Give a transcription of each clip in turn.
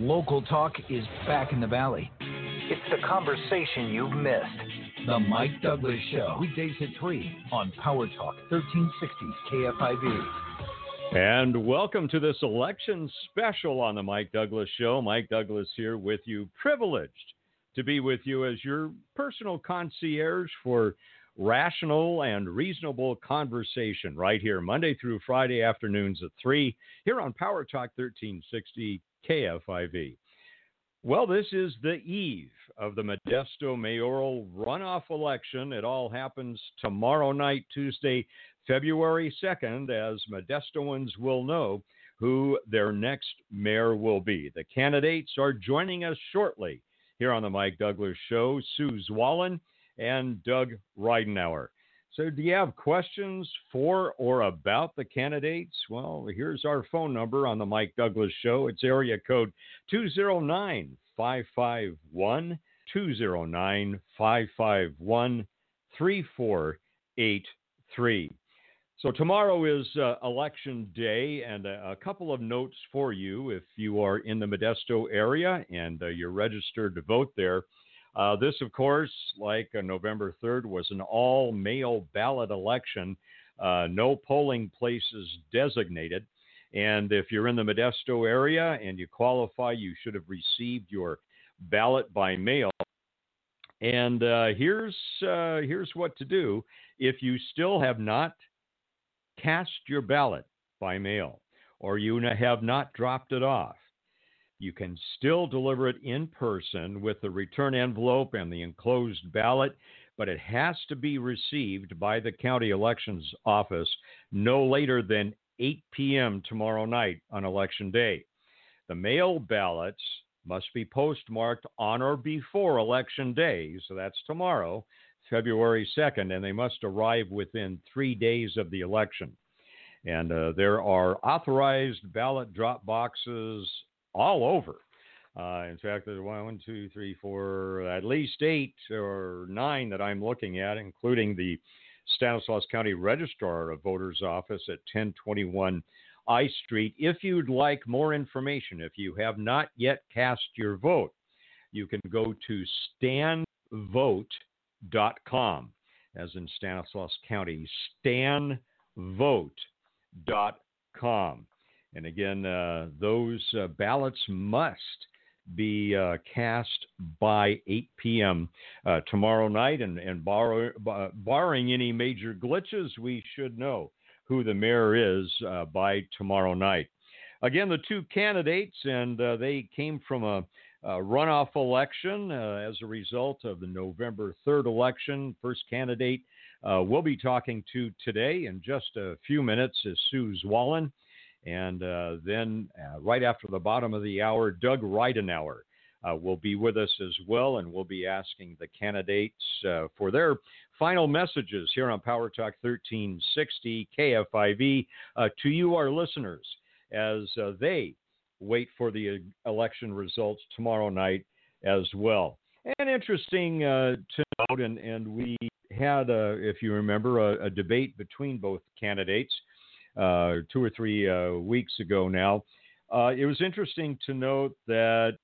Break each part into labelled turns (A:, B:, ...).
A: Local talk is back in the Valley. It's the conversation you've missed. The Mike Douglass Show. Weekdays at 3 on Power Talk 1360 KFIV.
B: And welcome to this election special on the Mike Douglass Show. Mike Douglass here with you, privileged to be with you as your personal concierge for rational and reasonable conversation right here, Monday through Friday afternoons at 3 here on Power Talk 1360 KFIV. Well, this is the eve of the Modesto mayoral runoff election. It all happens tomorrow night, Tuesday, February 2nd, as Modestoans will know who their next mayor will be. The candidates are joining us shortly here on the Mike Douglass Show. Sue Zwahlen and Doug Ridenour. So, do you have questions for or about the candidates? Well, here's our phone number on the Mike Douglass Show. It's area code 209 551 209 551 3483. So, tomorrow is uh, election day, and a, a, couple of notes for you if you are in the Modesto area and uh, you're registered to vote there. Uh, this, of course, like uh, November 3rd, was an all mail ballot election, uh, no polling places designated. And if you're in the Modesto area and you qualify, you should have received your ballot by mail. And uh, here's uh, here's what to do if you still have not cast your ballot by mail or you have not dropped it off. You can still deliver it in person with the return envelope and the enclosed ballot, but it has to be received by the county elections office no later than 8 p.m. tomorrow night on election day. The mail ballots must be postmarked on or before election day, so that's tomorrow, February 2nd, and they must arrive within three days of the election. And uh, there are authorized ballot drop boxes all over. Uh, in fact, there's one, two, three, four, at least eight or nine that I'm looking at, including the Stanislaus County Registrar of Voters Office at 1021 I Street. If you'd like more information, if you have not yet cast your vote, you can go to stanvote.com, as in Stanislaus County, stanvote.com. And again, uh, those uh, ballots must be uh, cast by 8 p.m. Uh, tomorrow night. And, and bar- barring any major glitches, we should know who the mayor is uh, by tomorrow night. Again, the two candidates, and uh, they came from a, a runoff election as a result of the November 3rd election. First candidate we'll be talking to today in just a few minutes is Sue Zwahlen. And uh, then, uh, right after the bottom of the hour, Doug Ridenour uh, will be with us as well, and we'll be asking the candidates uh, for their final messages here on Power Talk 1360 KFIV uh, to you, our listeners, as uh, they wait for the election results tomorrow night as well. And interesting to note, and, and we had, if you remember, a, a debate between both candidates uh, two or three uh, weeks ago now. Uh, it was interesting to note that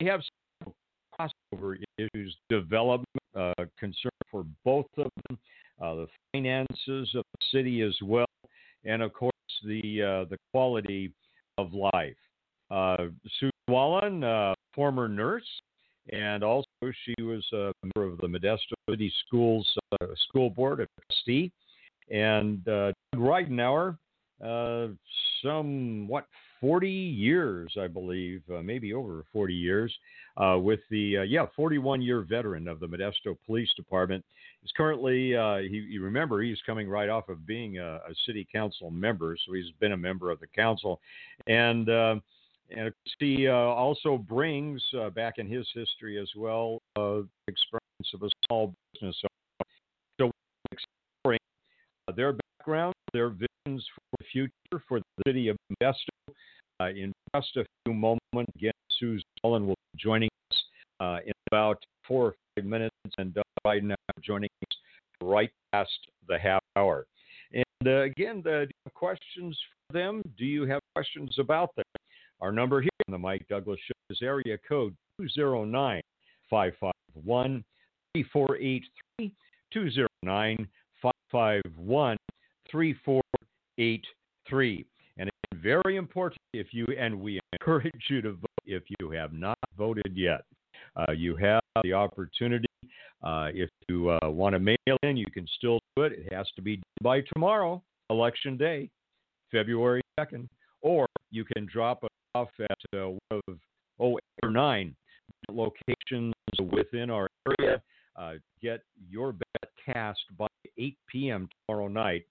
B: they have crossover issues, development concern for both of them, the finances of the city as well, and of course the the quality of life. Sue Zwahlen, former nurse, and also she was a member of the Modesto City Schools uh, School Board, a trustee, and uh, Doug Ridenour, uh, some, what, 40 years, I believe, uh, maybe over 40 years, uh, with the, uh, yeah, 41 year veteran of the Modesto Police Department. Is currently, uh, he, you remember, he's coming right off of being a, a, city council member, so he's been a member of the council. And, uh, and he also brings back in his history as well experience of a small business. Owner. So, exploring their background, their visions for the future for the city of Modesto. Uh, in just a few moments, again, Sue Zwahlen will be joining us uh, in about four or five minutes, and Doug Ridenour joining us right past the half hour. And uh, again, the questions for them? Do you have questions about them? Our number here on the Mike Douglass Show is area code 209 551 3483. 209 551 3483. And again, very important if you, and we encourage you to vote if you have not voted yet. Uh, you have the opportunity. Uh, if you uh, want to mail in, you can still do it. It has to be by tomorrow, election day, February 2nd, or you can drop it off at uh, one of oh, eight or nine locations within our area. Uh, get your bet cast by 8 p.m. tomorrow night,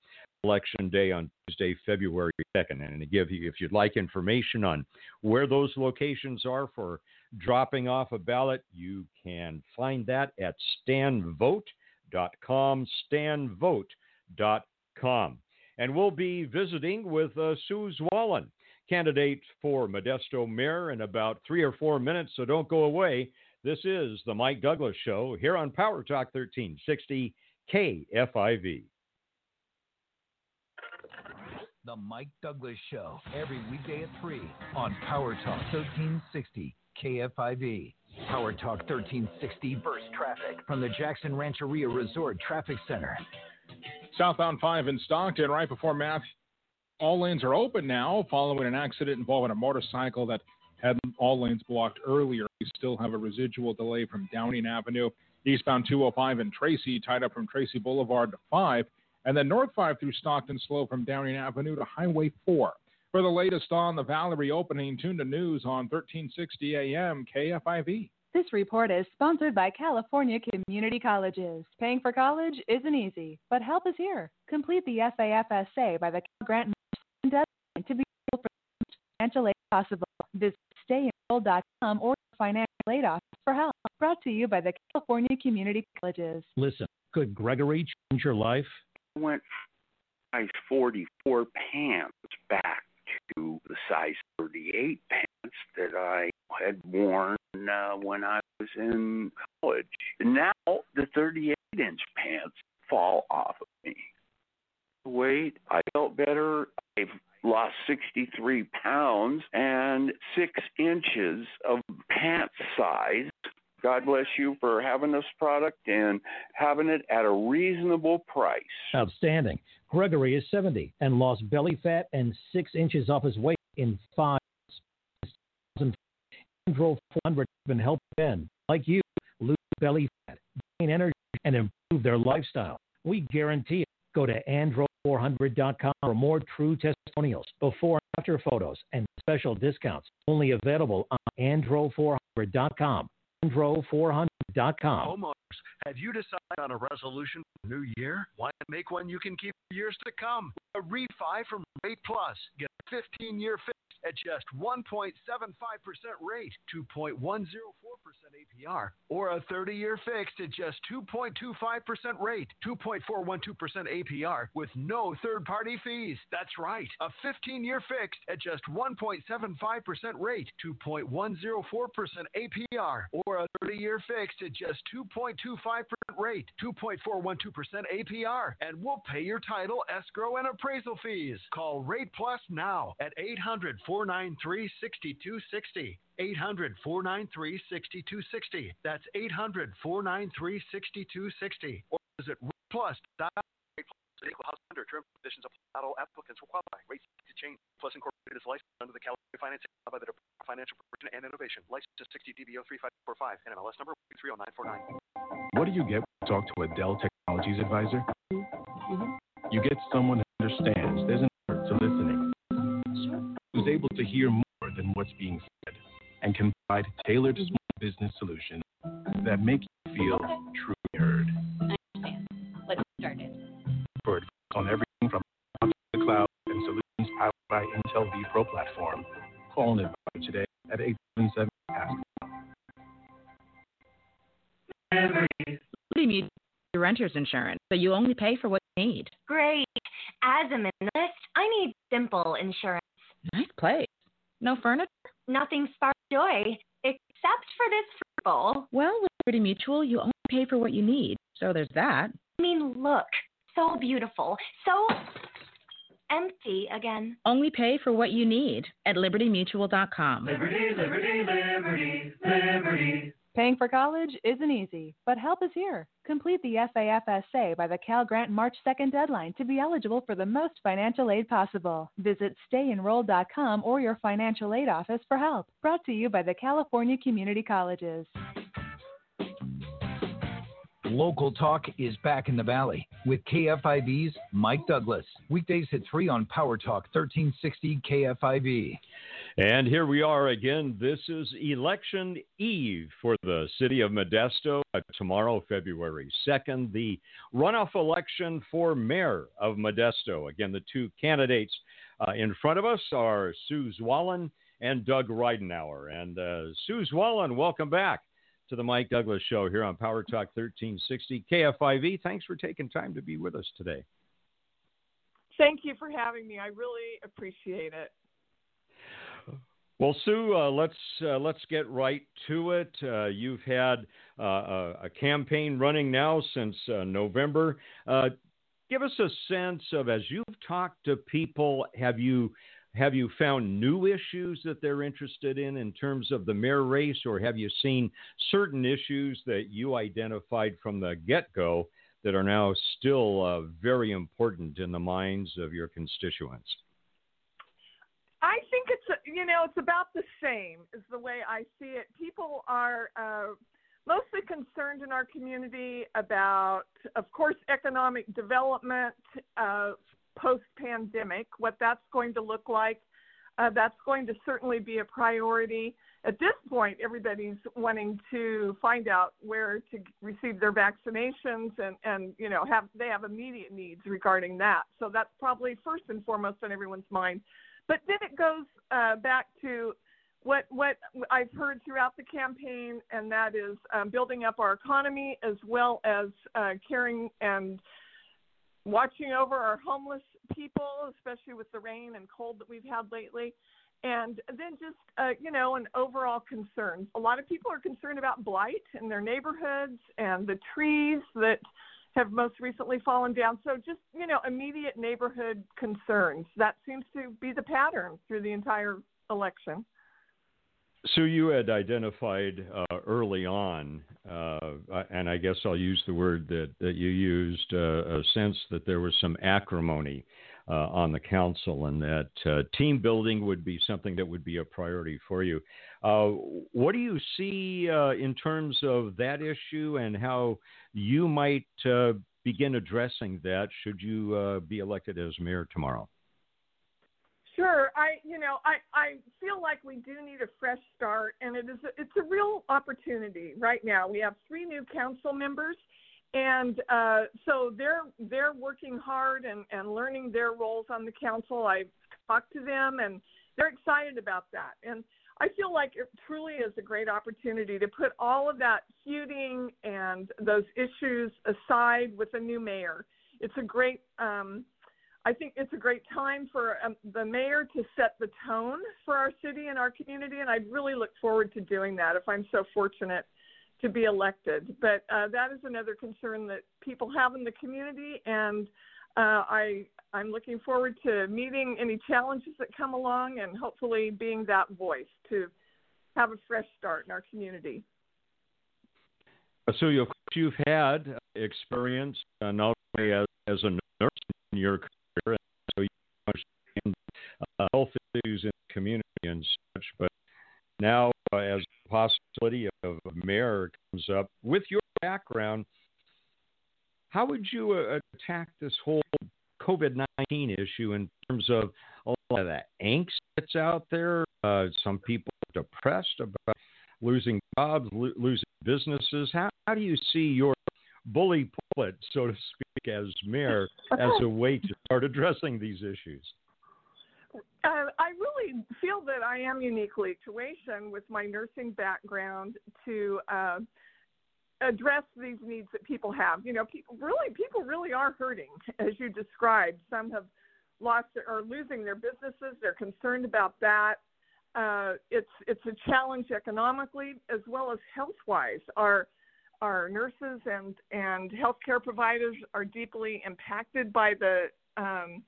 B: election day on Tuesday, February 2nd. And to give you, if you'd like information on where those locations are for dropping off a ballot, you can find that at stanvote.com, stanvote.com. And we'll be visiting with uh, Sue Zwahlen, candidate for Modesto Mayor, in about three or four minutes, so don't go away. This is the Mike Douglass Show here on Power Talk 1360 KFIV.
A: The Mike Douglass Show, every weekday at 3 on Power Talk 1360 KFIV. Power Talk 1360 burst traffic from the Jackson Rancheria Resort Traffic Center.
C: Southbound 5 in Stockton, right before Math. All lanes are open now following an accident involving a motorcycle that had all lanes blocked earlier. We still have a residual delay from Downing Avenue. Eastbound 205 and Tracy, tied up from Tracy Boulevard to 5. And then North 5 through Stockton, slow from Downing Avenue to Highway 4. For the latest on the Valley reopening, tune to news on 1360 AM KFIV.
D: This report is sponsored by California Community Colleges. Paying for college isn't easy, but help is here. Complete the FAFSA by the Cal Grant deadline to be able for financial aid possible. Visit stayinroll.com or financial aid office for help. Brought to you by the California Community Colleges.
E: Listen, could Gregory change your life?
F: I went size 44 pants back to the size 38 pants that I had worn uh, when I was in college. Now the 38 inch pants fall off of me. Weight, I felt better. I've lost 63 pounds and six inches of pant size. God bless you for having this product and having it at a reasonable price.
E: Outstanding. Gregory is 70 and lost belly fat and six inches off his weight in five months. Andro 400 has been helping men like you lose belly fat, gain energy, and improve their lifestyle. We guarantee it. Go to andro400.com for more true testimonials, before and after photos, and special discounts. Only available on andro400.com. Andro400.com.
G: Homeowners, have you decided on a resolution for the new year? Why not make one you can keep for years to come? A refi from Rate Plus. Get a 15 year fix at just 1.75% rate, 2.104% APR, or a 30 year fixed at just 2.25% rate, 2.412% APR with no third party fees. That's right, a 15 year fixed at just 1.75% rate, 2.104% APR, or a 30 year fixed at just 2.25% rate, 2.412% APR, and we'll pay your title, escrow, and appraisal fees. Call Rate Plus now at 800 493 6260. 800 493 6260. That's 800 493 6260. Or visit rateplus.com. Equal house under terms and conditions apply. All applicants will qualify. Rates to change. Plus Incorporated is licensed under the California Financing by the Department of Financial Protection and Innovation. License 60 DBO 3545 and MLS number 30949.
H: What do you get when you talk to a Dell Technologies advisor? Mm-hmm. You get someone who understands there's an art to listening, who's able to hear more than what's being said, and can provide tailored small business solutions that make you feel truly heard.
I: Let's get started.
H: For advice on everything from the cloud and solutions powered by Intel vPro platform,
I: Liberty Mutual your renter's insurance, so you only pay for what you need.
J: Great. As a minimalist, I need simple insurance.
I: Nice place. No furniture?
J: Nothing sparks joy except for this fruit bowl.
I: Well, with Liberty Mutual, you only pay for what you need, so there's that.
J: I mean, look, so beautiful, so empty again.
I: Only pay for what you need at libertymutual.com.
K: Liberty, liberty, liberty, liberty.
D: Paying for college isn't easy, but help is here. Complete the FAFSA by the Cal Grant March 2nd deadline to be eligible for the most financial aid possible. Visit stayenrolled.com or your financial aid office for help. Brought to you by the California Community Colleges.
A: Local Talk is back in the Valley with KFIV's Mike Douglass. Weekdays at 3 on Power Talk 1360 KFIV.
B: And here we are again. This is election eve for the city of Modesto. Uh, tomorrow, February 2nd, the runoff election for mayor of Modesto. Again, the two candidates uh, in front of us are Sue Zwahlen and Doug Ridenour. And uh, Sue Zwahlen, welcome back to the Mike Douglass Show here on Power Talk 1360 KFIV. Thanks for taking time to be with us today.
L: Thank you for having me. I really appreciate it.
B: Well, Sue, uh, let's uh, let's get right to it. Uh, you've had uh, a, campaign running now since uh, November. Uh, give us a sense of as you've talked to people, have you have you found new issues that they're interested in in terms of the mayor race, or have you seen certain issues that you identified from the get go that are now still very important in the minds of your constituents?
L: I think it's you know it's about the same is the way I see it. People are uh, mostly concerned in our community about, of course, economic development uh, post pandemic, what that's going to look like. Uh, that's going to certainly be a priority. At this point, everybody's wanting to find out where to receive their vaccinations, and and you know have they have immediate needs regarding that. So that's probably first and foremost on everyone's mind. But then it goes uh, back to what what I've heard throughout the campaign, and that is um, building up our economy as well as uh, caring and watching over our homeless people, especially with the rain and cold that we've had lately. And then just uh, you know an overall concern. A lot of people are concerned about blight in their neighborhoods and the trees that have most recently fallen down. So just, you know, immediate neighborhood concerns. That seems to be the pattern through the entire election.
B: So you had identified uh, early on, uh, and I guess I'll use the word that, that you used, uh, a sense that there was some acrimony uh, on the council and that uh, team building would be something that would be a priority for you. Uh, what do you see in terms of that issue and how you might begin addressing that should you be elected as mayor tomorrow?
L: Sure. I, you know, I, I feel like we do need a fresh start, and it is a, it's a real opportunity right now. We have three new council members, and uh, so they're they're working hard and, and learning their roles on the council. I've talked to them, and they're excited about that. And I feel like it truly is a great opportunity to put all of that feuding and those issues aside with a new mayor. It's a great um, I think it's a great time for um, the mayor to set the tone for our city and our community, and I'd really look forward to doing that if I'm so fortunate to be elected. But uh, that is another concern that people have in the community, and uh, I I'm looking forward to meeting any challenges that come along, and hopefully being that voice to have a fresh start in our community.
B: So you've had experience uh, not only as, as a nurse in your career, so you understand uh, health issues in the community and such, but now uh, as the possibility of a mayor comes up with your background, how would you uh, attack this whole COVID 19 issue in terms of all of that angst that's out there? Uh, some people are depressed about losing jobs, lo- losing businesses. How, how do you see your bully pulpit, so to speak, as mayor as a way to start addressing these issues?
L: Uh, I really feel that I am uniquely situated with my nursing background to uh, address these needs that people have. You know, people really people really are hurting, as you described. Some have lost or losing their businesses. They're concerned about that. Uh, it's it's a challenge economically as well as health wise. Our our nurses and and healthcare providers are deeply impacted by the um,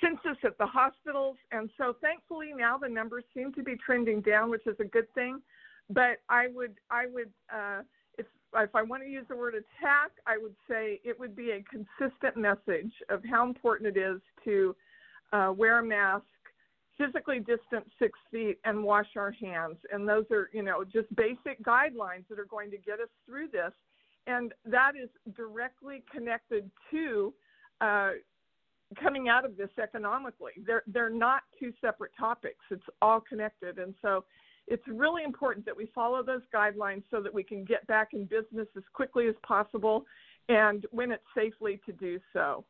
L: census at the hospitals. And so thankfully now the numbers seem to be trending down, which is a good thing. But I would, I would, uh, if, if I want to use the word attack, I would say it would be a consistent message of how important it is to uh, wear a mask, physically distance six feet, and wash our hands. And those are, you know, just basic guidelines that are going to get us through this. And that is directly connected to uh, coming out of this economically. They're they're not two separate topics. It's all connected, and so it's really important that we follow those guidelines so that we can get back in business as quickly as possible, and when it's safely to do so.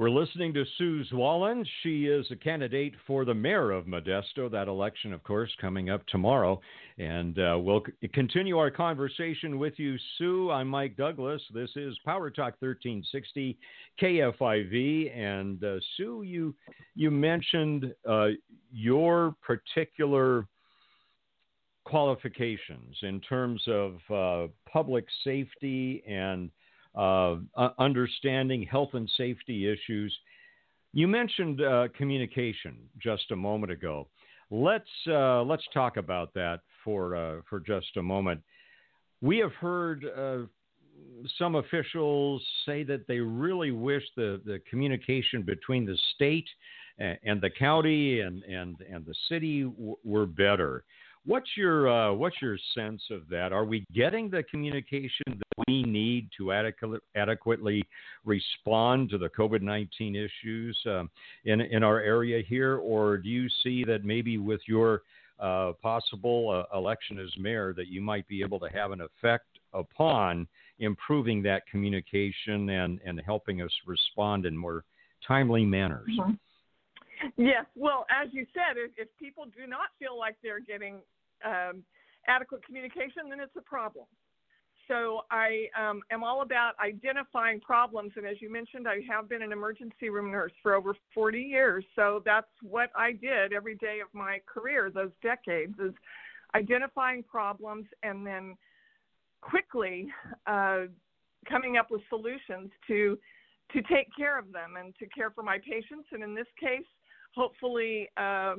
B: We're listening to Sue Zwahlen. She is a candidate for the mayor of Modesto. That election, of course, coming up tomorrow. And uh, we'll c- continue our conversation with you, Sue. I'm Mike Douglass. This is Power Talk 1360 KFIV. And uh, Sue, you you mentioned uh, your particular qualifications in terms of uh, public safety and uh, understanding health and safety issues. You mentioned uh, communication just a moment ago. Let's uh, let's talk about that for uh, for just a moment. We have heard uh, some officials say that they really wish the, the communication between the state and, and the county and, and, and the city w- were better. What's your uh, what's your sense of that? Are we getting the communication that we need to adequate, adequately respond to the COVID nineteen issues um, in in our area here, or do you see that maybe with your uh, possible uh, election as mayor that you might be able to have an effect upon improving that communication and and helping us respond in more timely manners?
L: Mm-hmm. Yes. Well, as you said, if, if people do not feel like they're getting um, adequate communication, then it's a problem. So I um, am all about identifying problems, and as you mentioned, I have been an emergency room nurse for over 40 years. So that's what I did every day of my career, those decades, is identifying problems and then quickly uh, coming up with solutions to to take care of them and to care for my patients, and in this case, hopefully uh,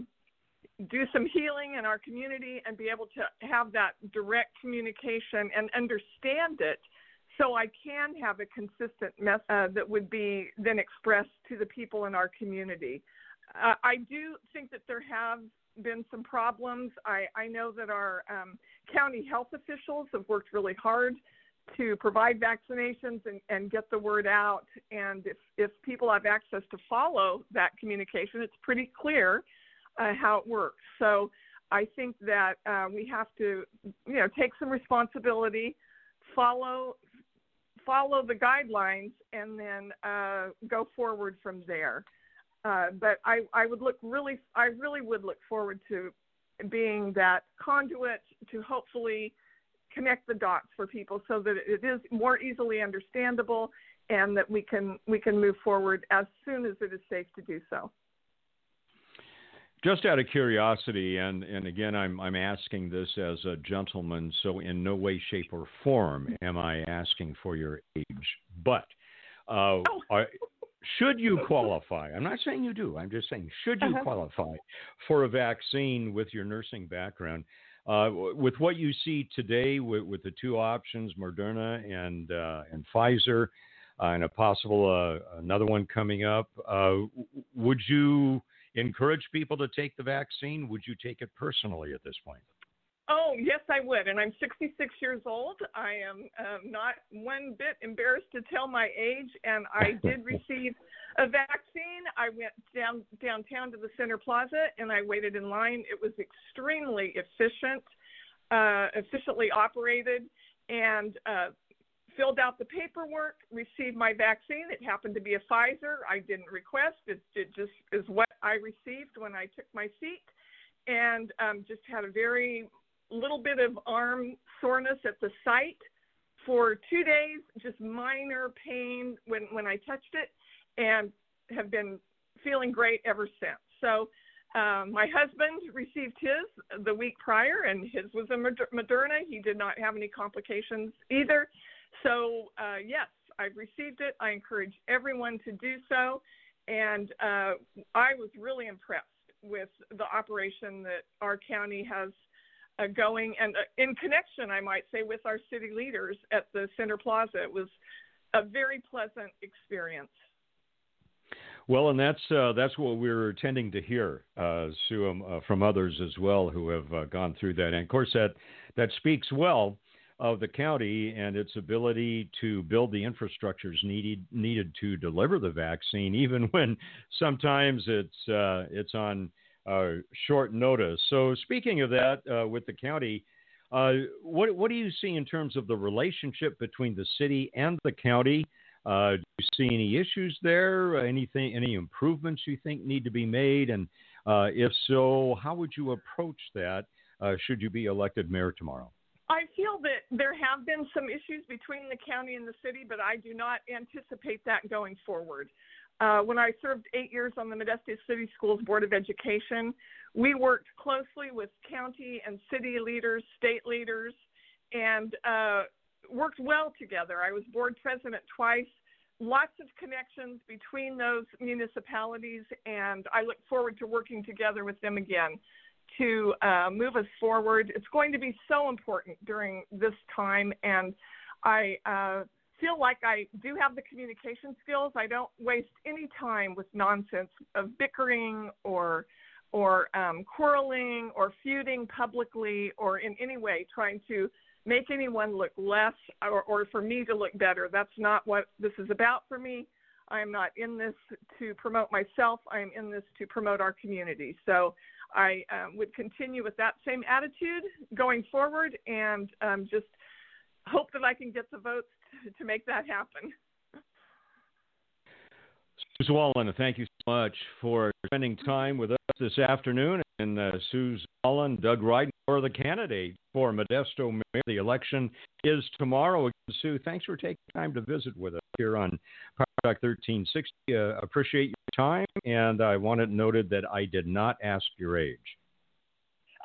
L: do some healing in our community and be able to have that direct communication and understand it so I can have a consistent message uh, that would be then expressed to the people in our community. Uh, I do think that there have been some problems. I, I know that our um, county health officials have worked really hard to provide vaccinations and, and get the word out. And if, if people have access to follow that communication, it's pretty clear uh, how it works. So I think that uh, we have to, you know, take some responsibility, follow follow the guidelines, and then uh, go forward from there. Uh, but I, I would look really, I really would look forward to being that conduit to hopefully connect the dots for people so that it is more easily understandable and that we can we can move forward as soon as it is safe to do so.
B: Just out of curiosity, and, and again, I'm, I'm asking this as a gentleman, so in no way, shape, or form am I asking for your age. But uh, oh. are, should you qualify, I'm not saying you do, I'm just saying, should you uh-huh. qualify for a vaccine with your nursing background? Uh, with what you see today, with, with, the two options, Moderna and uh, and Pfizer, uh, and a possible uh, another one coming up, uh, would you encourage people to take the vaccine? Would you take it personally at this point?
L: Oh, yes, I would. And I'm 66 years old. I am um, not one bit embarrassed to tell my age. And I did receive a vaccine. I went down downtown to the Center Plaza and I waited in line. It was extremely efficient, uh, efficiently operated, and uh, filled out the paperwork, received my vaccine. It happened to be a Pfizer. I didn't request. It, it just is what I received when I took my seat, and um, just had a very little bit of arm soreness at the site for two days, just minor pain when when I touched it, and have been feeling great ever since. So. Um, my husband received his the week prior, and his was a Moderna. He did not have any complications either. So, uh, yes, I've received it. I encourage everyone to do so. and uh, I was really impressed with the operation that our county has uh, going, and uh, in connection, I might say, with our city leaders at the Center Plaza. It was a very pleasant experience.
B: Well, and that's uh, that's what we're tending to hear, uh, Sue, um, uh, from others as well who have uh, gone through that. And of course, that that speaks well of the county and its ability to build the infrastructures needed needed to deliver the vaccine, even when sometimes it's uh, it's on uh, short notice. So, speaking of that, with the county, what what do you see in terms of the relationship between the city and the county? Uh, do you see any issues there? Anything, any improvements you think need to be made? And uh, if so, how would you approach that? should you be elected mayor tomorrow?
L: I feel that there have been some issues between the county and the city, but I do not anticipate that going forward. Uh, when I served eight years on the Modesto City Schools Board of Education, we worked closely with county and city leaders, state leaders, and uh, worked well together. I was board president twice. Lots of connections between those municipalities, and I look forward to working together with them again to uh, move us forward. It's going to be so important during this time, and I uh, feel like I do have the communication skills. I don't waste any time with nonsense of bickering or or um, quarreling or feuding publicly or in any way trying to make anyone look less or, or for me to look better. That's not what this is about for me. I am not in this to promote myself. I am in this to promote our community. So I um, would continue with that same attitude going forward and um, just hope that I can get the votes to, to make that happen.
B: Sue Zwahlen, thank you so much for spending time with us this afternoon. And uh, Sue Zwahlen, Doug Ryden are the candidate for Modesto Mayor. The election is tomorrow. Sue, thanks for taking time to visit with us here on Power Talk 1360. Uh, appreciate your time, and I want it noted that I did not ask your age.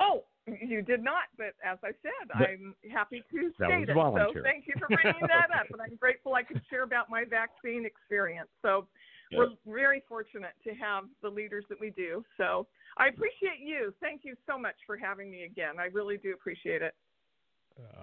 L: Oh, you did not, but as I said, but I'm happy to state it. Voluntary.
B: So
L: thank you for bringing that up, and I'm grateful I could share about my vaccine experience. So we're very fortunate to have the leaders that we do. So I appreciate you. Thank you so much for having me again. I really do appreciate it.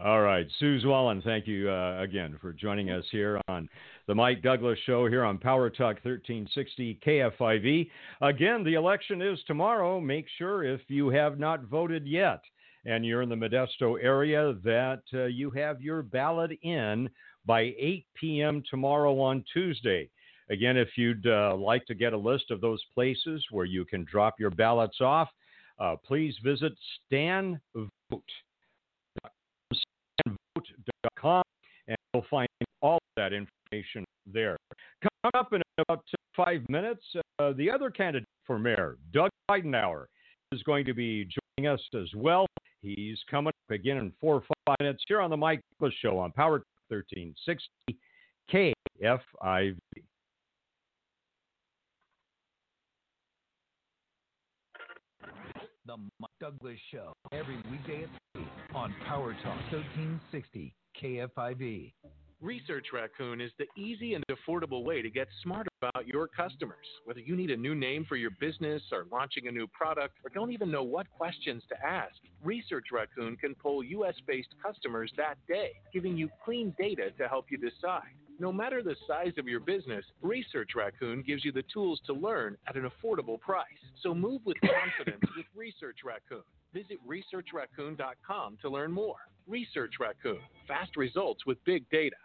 B: All right, Sue Zwahlen, thank you uh, again for joining us here on the Mike Douglass Show here on Power Talk 1360 KFIV. Again, the election is tomorrow. Make sure if you have not voted yet and you're in the Modesto area that uh, you have your ballot in by 8 p.m. tomorrow on Tuesday. Again, if you'd uh, like to get a list of those places where you can drop your ballots off, uh, please visit stanvote.com and you'll find all of that information there. Coming up in about five minutes, uh, the other candidate for mayor, Doug Ridenour, is going to be joining us as well. He's coming up again in four or five minutes here on the Mike Douglass Show on Power 1360 KFIV.
A: The Mike Douglass Show, every weekday at 3 on Power Talk 1360 KFIV.
M: Research Raccoon is the easy and affordable way to get smart about your customers. Whether you need a new name for your business or launching a new product or don't even know what questions to ask, Research Raccoon can pull US based customers that day, giving you clean data to help you decide. No matter the size of your business, Research Raccoon gives you the tools to learn at an affordable price. So move with confidence with Research Raccoon. Visit researchraccoon.com to learn more. Research Raccoon, fast results with big data.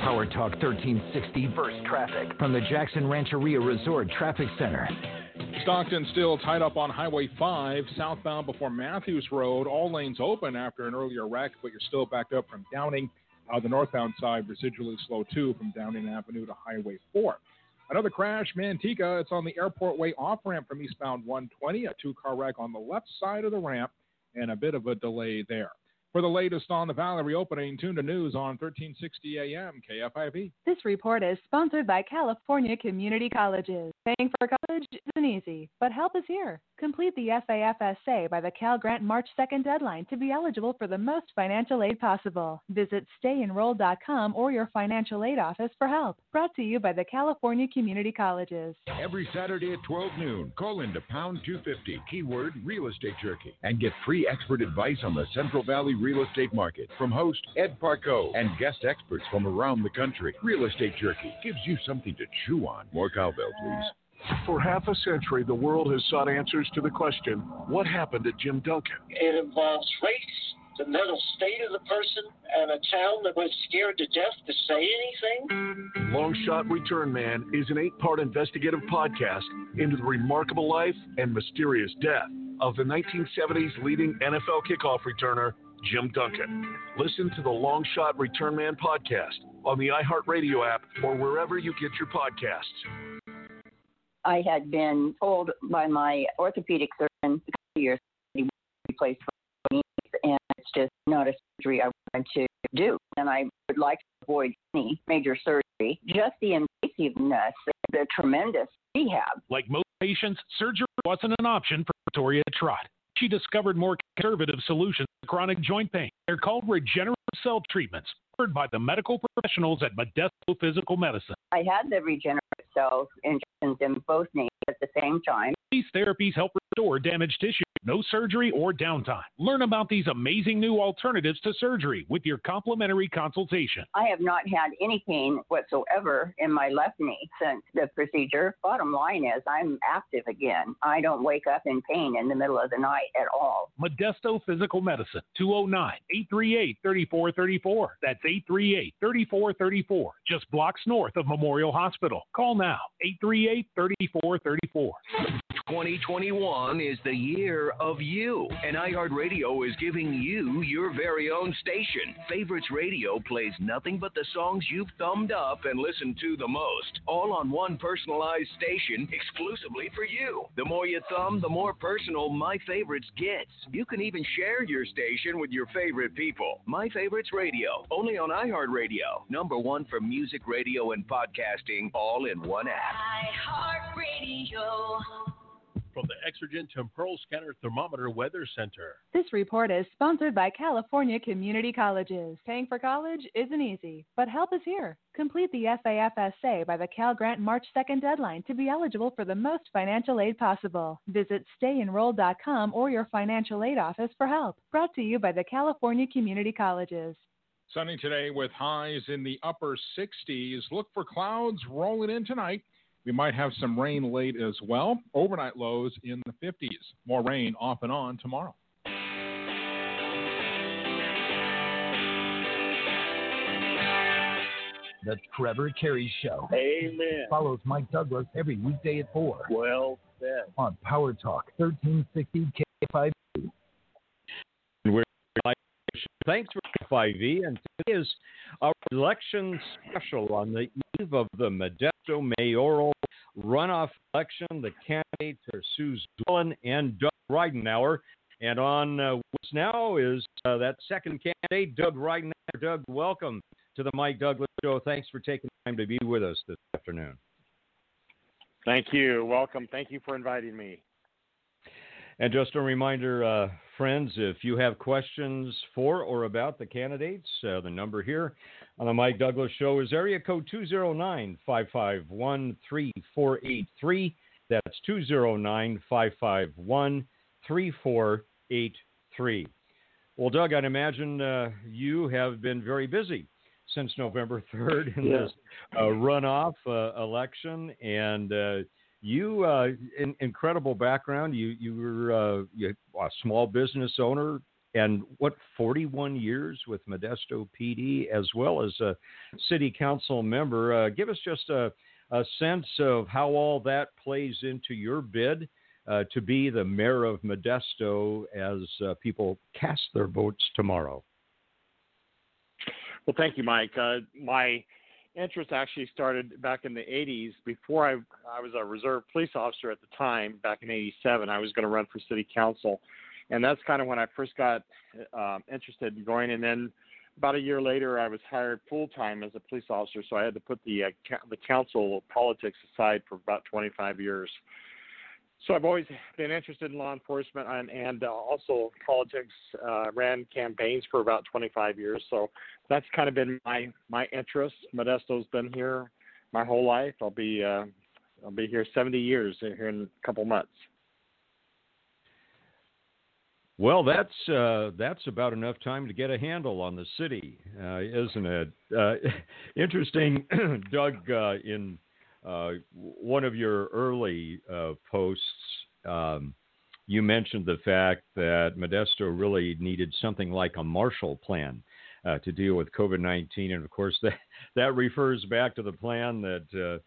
A: Power Talk 1360 Burst Traffic from the Jackson Rancheria Resort Traffic Center.
C: Stockton still tied up on Highway 5 southbound before Matthews Road. All lanes open after an earlier wreck, but you're still backed up from Downing. Uh, the northbound side residually slow too from Downing Avenue to Highway 4. Another crash, Manteca. It's on the Airport Way off ramp from eastbound 120. A two car wreck on the left side of the ramp and a bit of a delay there. For the latest on the Valley reopening, tune to news on 1360 AM KFIV.
D: This report is sponsored by California Community Colleges. Paying for college isn't easy, but help is here. Complete the FAFSA by the Cal Grant March 2nd deadline to be eligible for the most financial aid possible. Visit stayenrolled.com or your financial aid office for help. Brought to you by the California Community Colleges.
N: Every Saturday at 12 noon, call into pound 250, keyword real estate jerky, and get free expert advice on the Central Valley real estate market from host Ed Parco and guest experts from around the country. Real estate jerky gives you something to chew on. More cowbell, please.
O: For half a century, the world has sought answers to the question what happened to Jim Duncan?
P: It involves race, the mental state of the person, and a town that was scared to death to say anything.
O: Long Shot Return Man is an eight part investigative podcast into the remarkable life and mysterious death of the 1970s leading NFL kickoff returner, Jim Duncan. Listen to the Long Shot Return Man podcast on the iHeartRadio app or wherever you get your podcasts.
Q: I had been told by my orthopedic surgeon a years replaced knees, and it's just not a surgery I wanted to do. And I would like to avoid any major surgery, just the invasiveness, the tremendous rehab.
R: Like most patients, surgery wasn't an option for Victoria Trott. She discovered more conservative solutions to chronic joint pain. They're called regenerative cell treatments, offered by the medical professionals at Modesto Physical Medicine.
Q: I had the regenerative cells injections in both knees at the same time.
R: These therapies help restore damaged tissue, no surgery or downtime. Learn about these amazing new alternatives to surgery with your complimentary consultation.
Q: I have not had any pain whatsoever in my left knee since the procedure. Bottom line is, I'm active again. I don't wake up in pain in the middle of the night at all.
R: Modesto Physical Medicine, 209 838 3434. That's 838 3434, just blocks north of Memorial Hospital. Call now, 838 3434. 34.
S: 2021 is the year of you, and iHeartRadio is giving you your very own station. Favorites Radio plays nothing but the songs you've thumbed up and listened to the most, all on one personalized station exclusively for you. The more you thumb, the more personal My Favorites gets. You can even share your station with your favorite people. My Favorites Radio, only on iHeartRadio. Number one for music, radio, and podcasting, all in one app.
T: iHeartRadio.
U: From the Exergen Temporal Scanner Thermometer Weather Center.
D: This report is sponsored by California Community Colleges. Paying for college isn't easy, but help is here. Complete the FAFSA by the Cal Grant March 2nd deadline to be eligible for the most financial aid possible. Visit stayenrolled.com or your financial aid office for help. Brought to you by the California Community Colleges.
C: Sunny today with highs in the upper 60s. Look for clouds rolling in tonight. We might have some rain late as well. Overnight lows in the 50s. More rain off and on tomorrow.
A: The Trevor Carey Show.
P: Amen.
A: Follows Mike Douglass every weekday at 4
P: Well said.
A: on Power Talk 1360 KFIV.
B: We're Thanks for 5E, and today is our election special on the eve of the Modesto mayoral runoff election. The candidates are Sue Zwahlen and Doug Ridenour. And on uh, what's now is uh, that second candidate, Doug Ridenour. Doug, welcome to the Mike Douglass Show. Thanks for taking time to be with us this afternoon.
V: Thank you. Welcome. Thank you for inviting me.
B: And just a reminder, uh, friends, if you have questions for or about the candidates, uh, the number here on the Mike Douglass Show is area code 209 551 3483. That's 209 551 3483. Well, Doug, I'd imagine uh, you have been very busy since November 3rd in
V: Yeah.
B: this uh, runoff uh, election. And uh, you, uh, in, incredible background. You you were uh, you, a small business owner, and what 41 years with Modesto PD, as well as a city council member. Uh, give us just a, a sense of how all that plays into your bid. Uh, to be the mayor of Modesto as uh, people cast their votes tomorrow.
V: Well, thank you, Mike. Uh, my interest actually started back in the 80s. Before I, I was a reserve police officer at the time, back in 87, I was going to run for city council. And that's kind of when I first got um, interested in going. And then about a year later, I was hired full time as a police officer, so I had to put the uh, the council politics aside for about 25 years. So I've always been interested in law enforcement and, and uh, also politics. Uh, ran campaigns for about 25 years, so that's kind of been my my interest. Modesto's been here my whole life. I'll be uh, I'll be here 70 years here in a couple months.
B: Well, that's uh, that's about enough time to get a handle on the city, uh, isn't it? Uh, interesting, Doug. Uh, in uh, one of your early uh, posts, um, you mentioned the fact that Modesto really needed something like a Marshall Plan to deal with COVID nineteen, and of course that that refers back to the plan that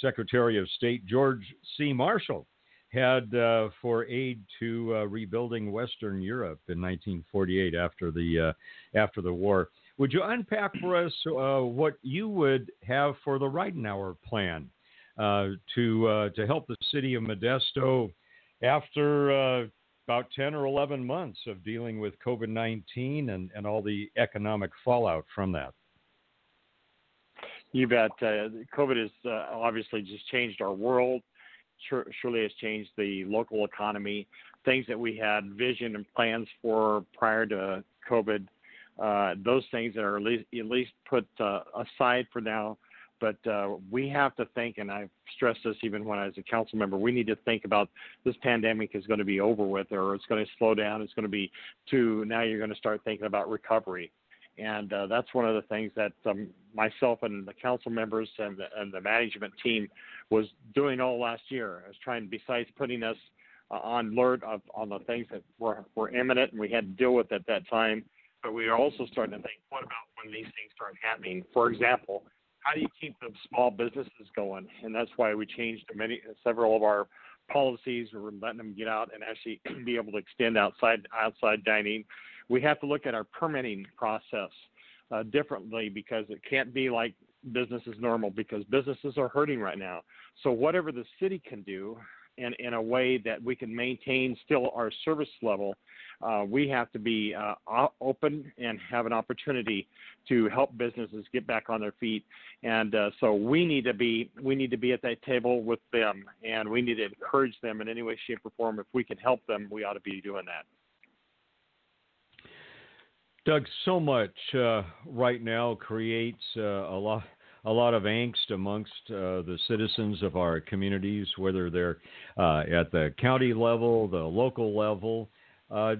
B: Secretary of State George C. Marshall had uh, for aid to uh, rebuilding Western Europe in 1948 after the uh, after the war. Would you unpack for us uh, what you would have for the Ridenour plan uh, to uh, to help the city of Modesto after about 10 or 11 months of dealing with COVID-19 and, and all the economic fallout from that?
V: You bet. COVID has obviously just changed our world surely has changed the local economy. Things that we had vision and plans for prior to COVID, uh, those things are at least, at least put uh, aside for now. But uh, we have to think, and I've stressed this even when I was a council member, we need to think about this pandemic is going to be over with, or it's going to slow down. It's going to be to now you're going to start thinking about recovery and uh, that's one of the things that um, myself and the council members and the, and the management team was doing all last year. I was trying, besides putting us uh, on alert of on the things that were were imminent and we had to deal with at that time, but we are also starting to think, what about when these things start happening? For example, how do you keep the small businesses going? And that's why we changed many several of our policies. We're letting them get out and actually be able to extend outside outside dining we have to look at our permitting process uh, differently because it can't be like business as normal because businesses are hurting right now. So whatever the city can do in, in a way that we can maintain still our service level, uh, we have to be uh, open and have an opportunity to help businesses get back on their feet. And uh, so we need to be we need to be at that table with them, and we need to encourage them in any way, shape, or form. If we can help them, we ought to be doing that.
B: Doug, so much uh, right now creates uh, a lot a lot of angst amongst uh, the citizens of our communities, whether they're uh, at the county level, the local level. Uh,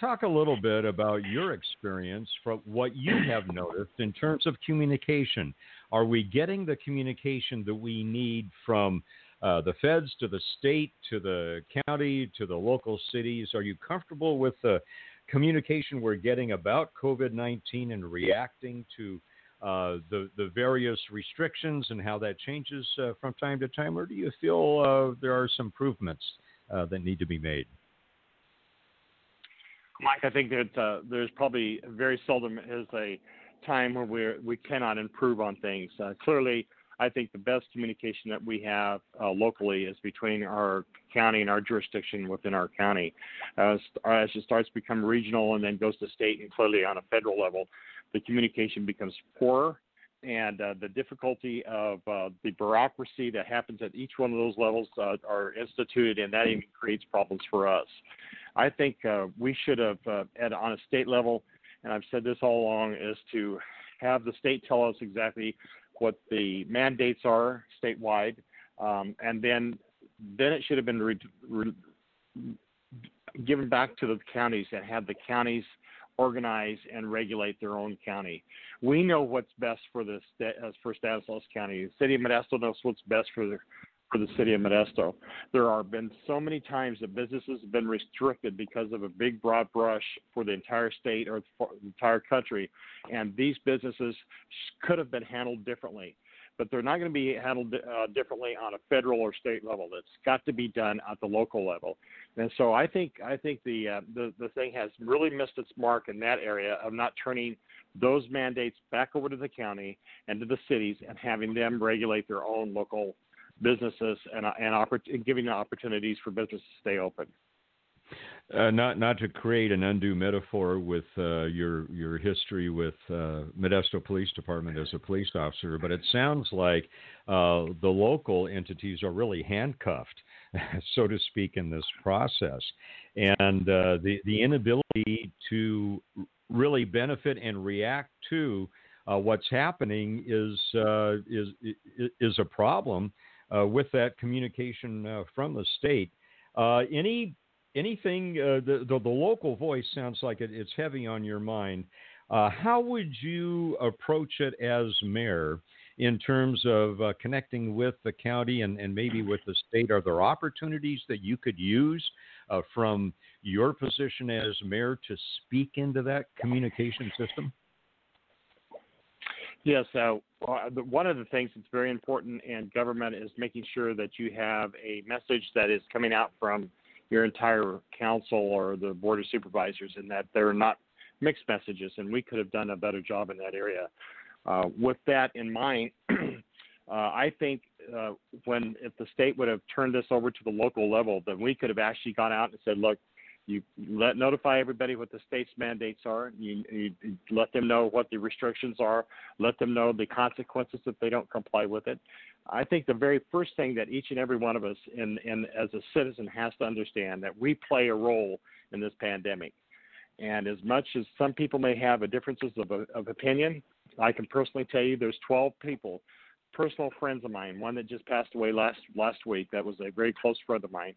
B: talk a little bit about your experience from what you have noticed in terms of communication. Are we getting the communication that we need from uh, the feds to the state to the county to the local cities? Are you comfortable with the communication we're getting about COVID 19 and reacting to uh, the, the various restrictions and how that changes uh, from time to time? Or do you feel uh, there are some improvements uh, that need to be made?
V: Mike, I think that uh, there's probably very seldom is a time where we we cannot improve on things. Uh, clearly, I think the best communication that we have locally is between our county and our jurisdiction within our county. As it starts to become regional and then goes to state and clearly on a federal level, the communication becomes poorer. And uh, the difficulty of uh, the bureaucracy that happens at each one of those levels uh, are instituted, and that even creates problems for us. I think uh, we should have, uh, at on a state level, and I've said this all along, is to have the state tell us exactly what the mandates are statewide, um, and then then it should have been re- re- given back to the counties and have the counties organize and regulate their own county. We know what's best for the for Stanislaus County. The city of Modesto knows what's best for the for the city of Modesto. There have been so many times that businesses have been restricted because of a big broad brush for the entire state or the entire country, and these businesses could have been handled differently. But they're not going to be handled uh, differently on a federal or state level. That's got to be done at the local level, and so I think I think the uh, the the thing has really missed its mark in that area of not turning those mandates back over to the county and to the cities and having them regulate their own local businesses and, and, oppor- giving opportunities for businesses to stay open.
B: Uh, not not to create an undue metaphor with uh, your your history with uh, Modesto Police Department as a police officer, but it sounds like uh, the local entities are really handcuffed, so to speak, in this process, and uh, the the inability to really benefit and react to uh, what's happening is is is a problem with that communication from the state. any anything uh, the, the, the local voice sounds like it, it's heavy on your mind. Uh, how would you approach it as mayor in terms of uh, connecting with the county and, and maybe with the state? Are there opportunities that you could use uh, from your position as mayor to speak into that communication system?
V: Yes, uh, one of the things that's very important in government is making sure that you have a message that is coming out from your entire council or the board of supervisors in that they're not mixed messages, and we could have done a better job in that area. Uh, with that in mind, uh, I think uh, when if the state would have turned this over to the local level, then we could have actually gone out and said, look, you let notify everybody what the state's mandates are. You, you, you let them know what the restrictions are. Let them know the consequences if they don't comply with it. I think the very first thing that each and every one of us, as a citizen, has to understand that we play a role in this pandemic. And as much as some people may have a differences of, of opinion, I can personally tell you there's 12 people, personal friends of mine, one that just passed away last last week. That was a very close friend of mine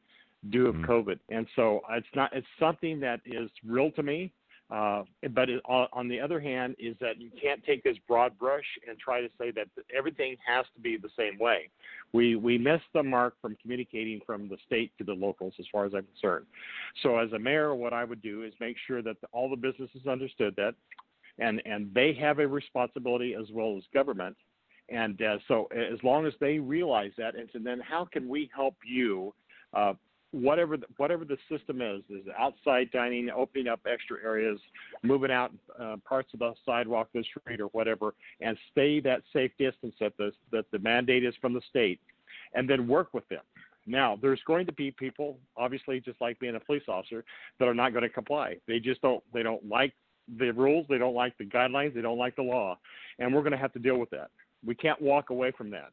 V: due of mm-hmm. COVID. And so it's not it's something that is real to me. Uh, but it, on the other hand, is that you can't take this broad brush and try to say that everything has to be the same way. We we missed the mark from communicating from the state to the locals, as far as I'm concerned. So as a mayor, what I would do is make sure that the, all the businesses understood that, and and they have a responsibility as well as government. And uh, so as long as they realize that, and then how can we help you uh, whatever the, whatever the system is, is outside dining, opening up extra areas, moving out uh, parts of the sidewalk, the street, or whatever, and stay that safe distance that the that the mandate is from the state, and then work with them. Now, there's going to be people, obviously, just like being a police officer, that are not going to comply. They just don't they don't like the rules, they don't like the guidelines, they don't like the law, and we're going to have to deal with that. We can't walk away from that.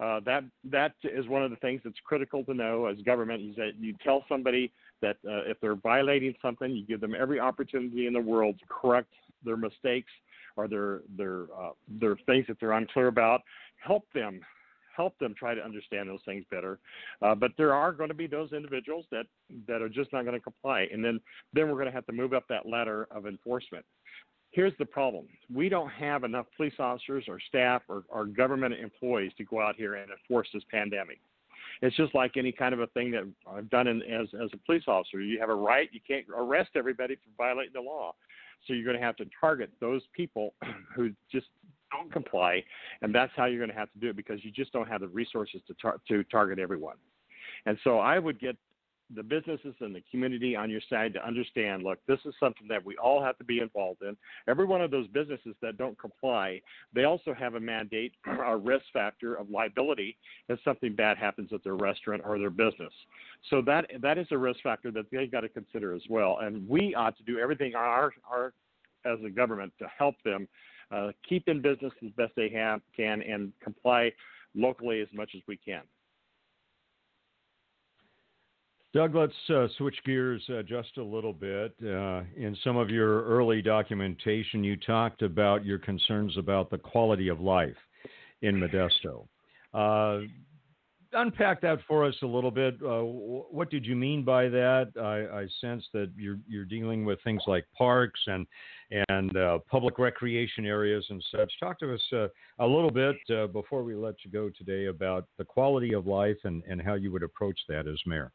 V: Uh, that that is one of the things that's critical to know as government is that you tell somebody that uh, if they're violating something, you give them every opportunity in the world to correct their mistakes or their their uh, their things that they're unclear about. Help them help them try to understand those things better. Uh, but there are going to be those individuals that that are just not going to comply, and then then we're going to have to move up that ladder of enforcement here's the problem we don't have enough police officers or staff or, or government employees to go out here and enforce this pandemic it's just like any kind of a thing that I've done in, as as a police officer. You have a right. You can't arrest everybody for violating the law. So you're going to have to target those people who just don't comply, and that's how you're going to have to do it because you just don't have the resources to tar- to target everyone. And so I would get the businesses and the community on your side to understand look this is something that we all have to be involved in. Every one of those businesses that don't comply they also have a mandate a risk factor of liability if something bad happens at their restaurant or their business. So that that is a risk factor that they got to consider as well. And we ought to do everything our our as a government to help them uh, keep in business as best they have can and comply locally as much as we can
B: Doug, let's uh, switch gears uh, just a little bit. Uh, in some of your early documentation, you talked about your concerns about the quality of life in Modesto. Uh, unpack that for us a little bit. Uh, what did you mean by that? I, I, sense that you're you're dealing with things like parks and and uh, public recreation areas and such. Talk to us a little bit before we let you go today about the quality of life and, and how you would approach that as mayor.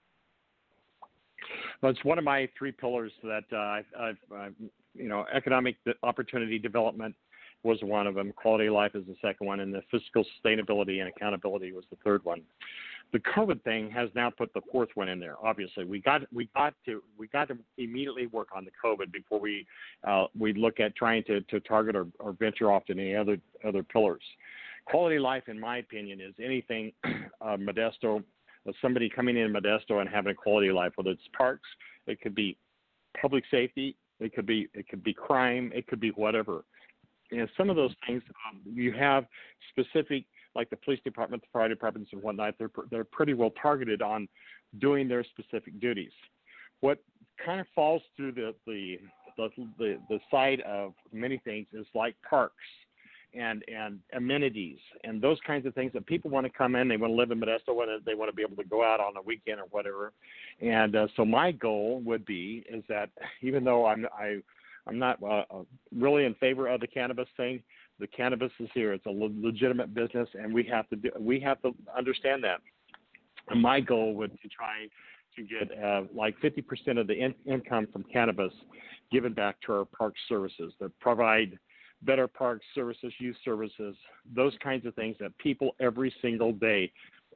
V: Well, it's one of my three pillars that uh, I've, I've, you know, economic opportunity development was one of them. Quality of life is the second one, and the fiscal sustainability and accountability was the third one. The COVID thing has now put the fourth one in there. Obviously, we got we got to we got to immediately work on the COVID before we uh, we look at trying to, to target or, or venture off to any other other pillars. Quality of life, in my opinion, is anything uh, Modesto somebody coming in Modesto and having a quality of life, whether it's parks, it could be public safety, it could be it could be crime, it could be whatever. And some of those things um, you have specific, like the police department, the fire departments, and whatnot. They're they're pretty well targeted on doing their specific duties. What kind of falls through the the the, the, the side of many things is like parks and and amenities and those kinds of things that people want to come in. They want to live in Modesto. They want to be able to go out on a weekend or whatever. And uh, so my goal would be is that even though I'm I I'm not uh, uh really in favor of the cannabis thing, the cannabis is here. It's a le- legitimate business, and we have to do, we have to understand that. And my goal would to try to get uh, like 50% of the in- income from cannabis given back to our park services that provide better parks services, youth services, those kinds of things that people every single day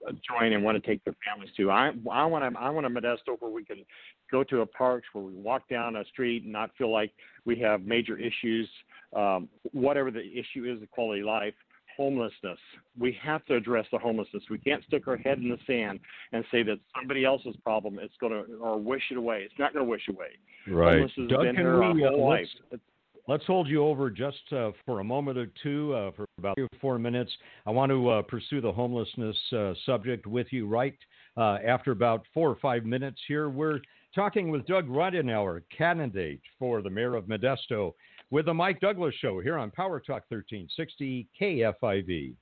V: uh, join and want to take their families to. I I want to I want a Modesto where we can go to a park where we walk down a street and not feel like we have major issues, um, whatever the issue is, the quality of life. Homelessness. We have to address the homelessness. We can't stick our head in the sand and say that somebody else's problem is going to or wish it away. It's not going to wish away.
B: Right.
V: Homelessness has
B: Doug,
V: been
B: can
V: here our
B: we, uh,
V: whole
B: let's-
V: life.
B: Let's hold you over just uh, for a moment or two, uh, for about three or four minutes. I want to uh, pursue the homelessness uh, subject with you right uh, after about four or five minutes here. We're talking with Doug Ridenour, candidate for the mayor of Modesto, with the Mike Douglass Show here on Power Talk 1360 KFIV.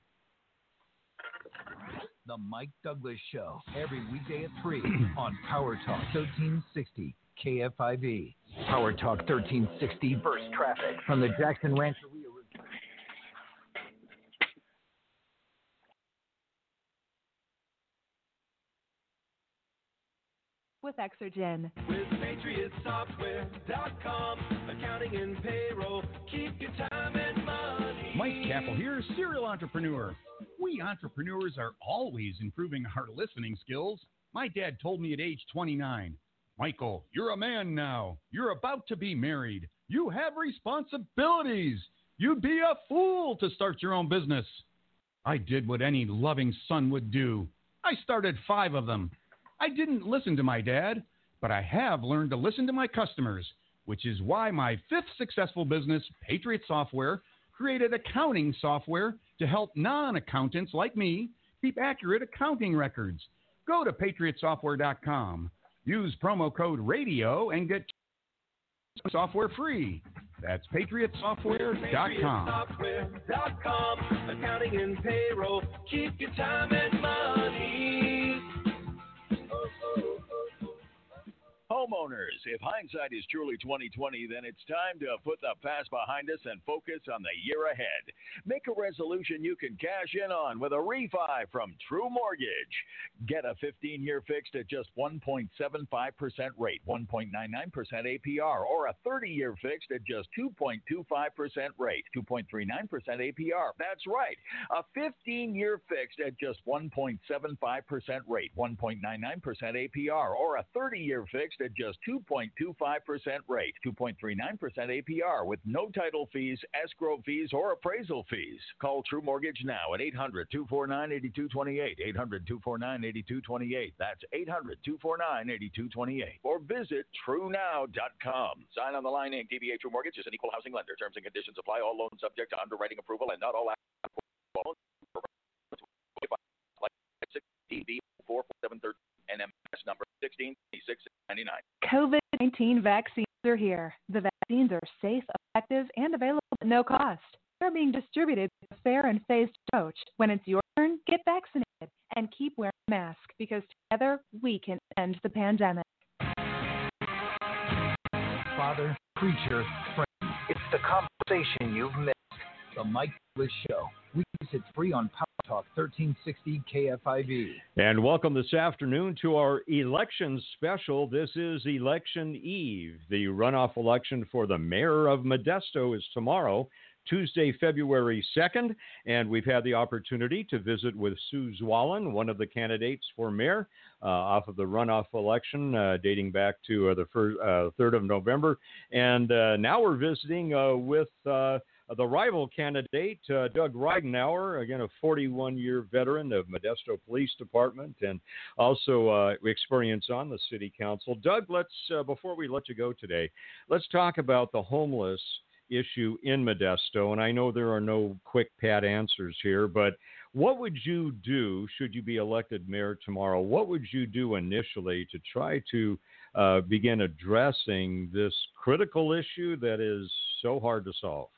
A: The Mike Douglass Show, every weekday at 3 on Power Talk 1360 KFIV. Power Talk 1360 burst traffic from the Jackson Rancheria.
D: With Exergen.
K: With PatriotSoftware.com, accounting and payroll, keep your time and money.
W: Mike Kappel here, serial entrepreneur. We entrepreneurs are always improving our listening skills. My dad told me at age 29, Michael, you're a man now. You're about to be married. You have responsibilities. You'd be a fool to start your own business. I did what any loving son would do. I started five of them. I didn't listen to my dad, but I have learned to listen to my customers, which is why my fifth successful business, Patriot Software, created accounting software to help non accountants like me keep accurate accounting records. Go to patriotsoftware.com, use promo code RADIO, and get software free. That's patriotsoftware.com.
K: PatriotSoftware.com, accounting and payroll, keep your time and money.
T: Homeowners, if hindsight is truly 2020, then it's time to put the past behind us and focus on the year ahead. Make a resolution you can cash in on with a refi from True Mortgage. Get a 15-year fixed at just 1.75% rate, 1.99% APR, or a 30-year fixed at just 2.25% rate, 2.39% APR. That's right, a 15-year fixed at just 1.75% rate, 1.99% APR, or a 30-year fixed at just 2.25% rate, 2.39% APR with no title fees, escrow fees, or appraisal fees. Call True Mortgage now at 800 249 8228. 800 249 8228. That's 800 249 8228. Or visit truenow.com. Sign on the line name DBA True Mortgage is an equal housing lender. Terms and conditions apply. All loans subject to underwriting approval and not all loans. DB 44713 NMS number 162699.
D: COVID 19 vaccines are here. The vaccines are safe, effective, and available at no cost. They're being distributed with a fair and phased approach. When it's your turn, get vaccinated and keep wearing a mask because together we can end the pandemic.
A: Father, preacher, friend. It's the conversation you've missed. The Mike Douglass Show. Weekdays at 3 on Power Talk 1360 KFIV.
B: And welcome this afternoon to our election special. This is Election Eve. The runoff election for the mayor of Modesto is tomorrow, Tuesday, February 2nd. And we've had the opportunity to visit with Sue Zwahlen, one of the candidates for mayor, uh, off of the runoff election uh, dating back to uh, the first, 3rd of November. And uh, now we're visiting uh, with uh, uh, the rival candidate, uh, Doug Ridenour, again a 41-year veteran of Modesto Police Department and also uh, experience on the City Council. Doug, let's uh, before we let you go today, let's talk about the homeless issue in Modesto. And I know there are no quick pat answers here, but what would you do should you be elected mayor tomorrow? What would you do initially to try to uh, begin addressing this critical issue that is so hard to solve?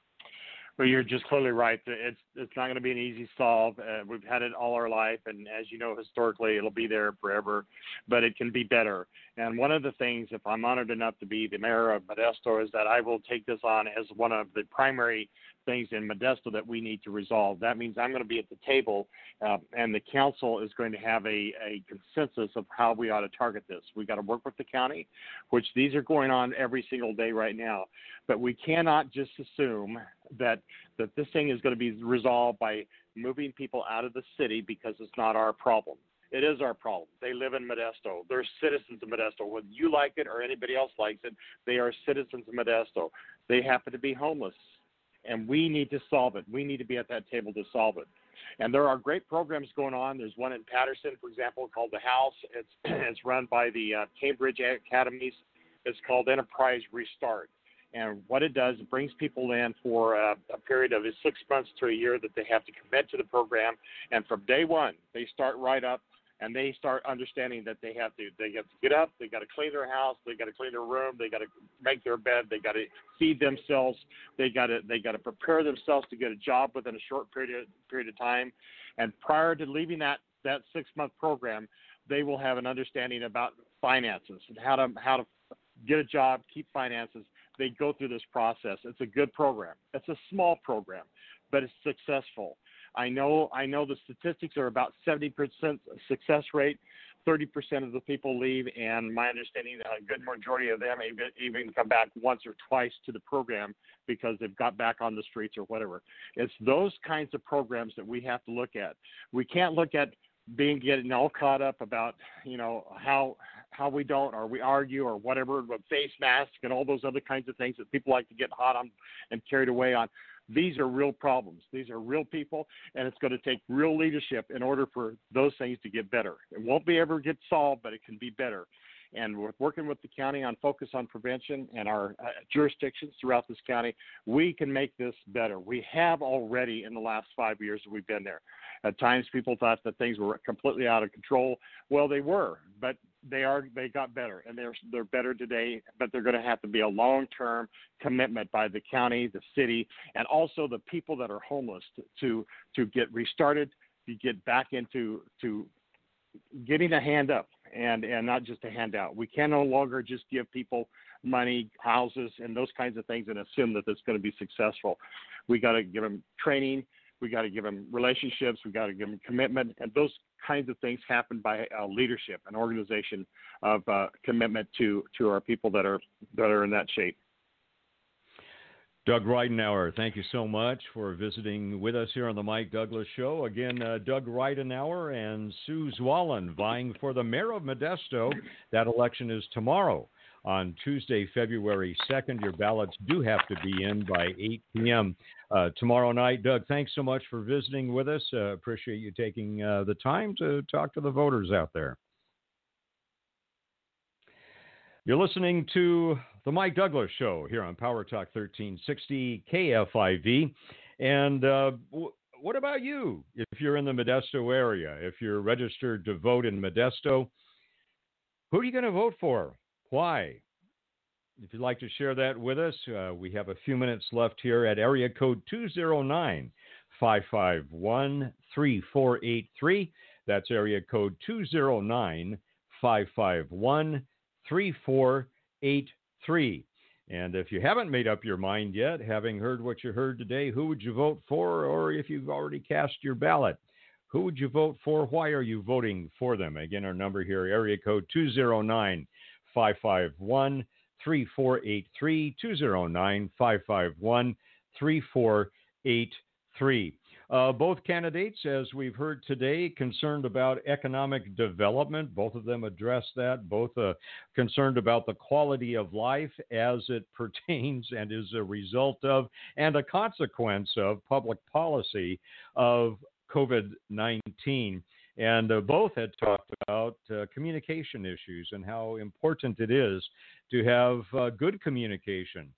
V: Well, you're just clearly right. It's it's not going to be an easy solve. Uh, we've had it all our life, and as you know, historically, it'll be there forever. But it can be better. And one of the things, if I'm honored enough to be the mayor of Modesto, is that I will take this on as one of the primary things in Modesto that we need to resolve. That means I'm going to be at the table, uh, and the council is going to have a, a consensus of how we ought to target this. We got to work with the county, which these are going on every single day right now. But we cannot just assume that that this thing is going to be resolved by moving people out of the city because it's not our problem. It is our problem. They live in Modesto. They're citizens of Modesto. Whether you like it or anybody else likes it, they are citizens of Modesto. They happen to be homeless and we need to solve it. We need to be at that table to solve it. And there are great programs going on. There's one in Patterson, for example, called The House. It's it's run by the uh, Cambridge Academies. It's called Enterprise Restart. And what it does, it brings people in for a, a period of six months to a year that they have to commit to the program. And from day one, they start right up and they start understanding that they have to they have to get up, they got to clean their house, they got to clean their room, they got to make their bed, they got to feed themselves, they got to they got to prepare themselves to get a job within a short period of, period of time, and prior to leaving that that six month program, they will have an understanding about finances and how to how to get a job, keep finances. They go through this process. It's a good program. It's a small program, but it's successful I know I know the statistics are about 70% success rate. 30% of the people leave, and my understanding a good majority of them even, even come back once or twice to the program because they've got back on the streets or whatever. It's those kinds of programs that we have to look at. We can't look at being getting all caught up about you know how how we don't or we argue or whatever with face masks and all those other kinds of things that people like to get hot on and carried away on these are real problems. These are real people, and it's going to take real leadership in order for those things to get better. It won't be ever get solved, but it can be better. And we're working with the county on focus on prevention and our uh, jurisdictions throughout this county, we can make this better. We have already in the last five years that we've been there. At times, people thought that things were completely out of control. Well, they were, but they are they got better and they're they're better today but they're going to have to be a long term commitment by the county the city and also the people that are homeless to to, to get restarted to get back into to getting a hand up and and not just a handout. We can no longer just give people money houses and those kinds of things and assume that it's going to be successful. We got to give them training we got to give them relationships. We got to give them commitment, and those kinds of things happen by uh, leadership, an organization of uh, commitment to to our people that are that are in that shape.
B: Doug Ridenour, thank you so much for visiting with us here on the Mike Douglass Show. Again, uh, Doug Ridenour and Sue Zwahlen vying for the mayor of Modesto. That election is tomorrow on Tuesday, February 2nd. Your ballots do have to be in by 8 p.m. Uh, tomorrow night. Doug, thanks so much for visiting with us. Uh, appreciate you taking uh, the time to talk to the voters out there. You're listening to the Mike Douglass Show here on Power Talk 1360 KFIV. And uh, w- what about you? If you're in the Modesto area, if you're registered to vote in Modesto, who are you going to vote for? Why? If you'd like to share that with us, uh, we have a few minutes left here at area code 209 551 3483. That's area code 209 551 3483. And if you haven't made up your mind yet, having heard what you heard today, who would you vote for? Or if you've already cast your ballot, who would you vote for? Why are you voting for them? Again, our number here, area code 209 551 3483 209 551 3483. Uh, both candidates, as we've heard today, concerned about economic development. Both of them address that. Both uh, concerned about the quality of life as it pertains and is a result of and a consequence of public policy of COVID 19. And uh, both had talked about uh, communication issues and how important it is to have uh, good communication,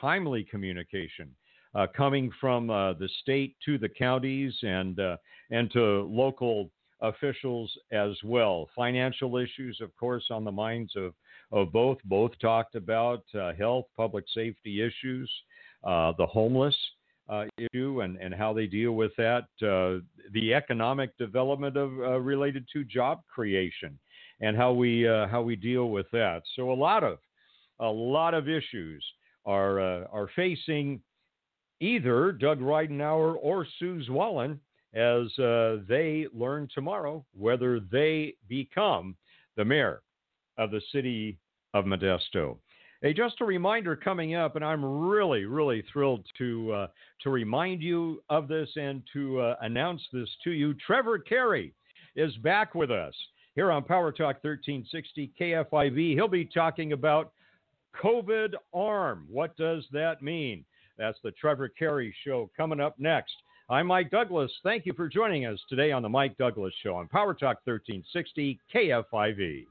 B: timely communication, uh, coming from uh, the state to the counties and uh, and to local officials as well. Financial issues, of course, on the minds of of both. Both talked about health, public safety issues, the homeless uh, issue and, and how they deal with that, uh, the economic development of uh, related to job creation and how we uh, how we deal with that. So a lot of a lot of issues are uh, are facing either Doug Ridenour or Sue Zwahlen as uh, they learn tomorrow whether they become the mayor of the city of Modesto. Hey, just a reminder coming up, and I'm really, really thrilled to uh, to remind you of this and to uh, announce this to you. Trevor Carey is back with us here on Power Talk 1360 KFIV. He'll be talking about COVID arm. What does that mean? That's the Trevor Carey Show coming up next. I'm Mike Douglass. Thank you for joining us today on the Mike Douglass Show on Power Talk 1360 KFIV.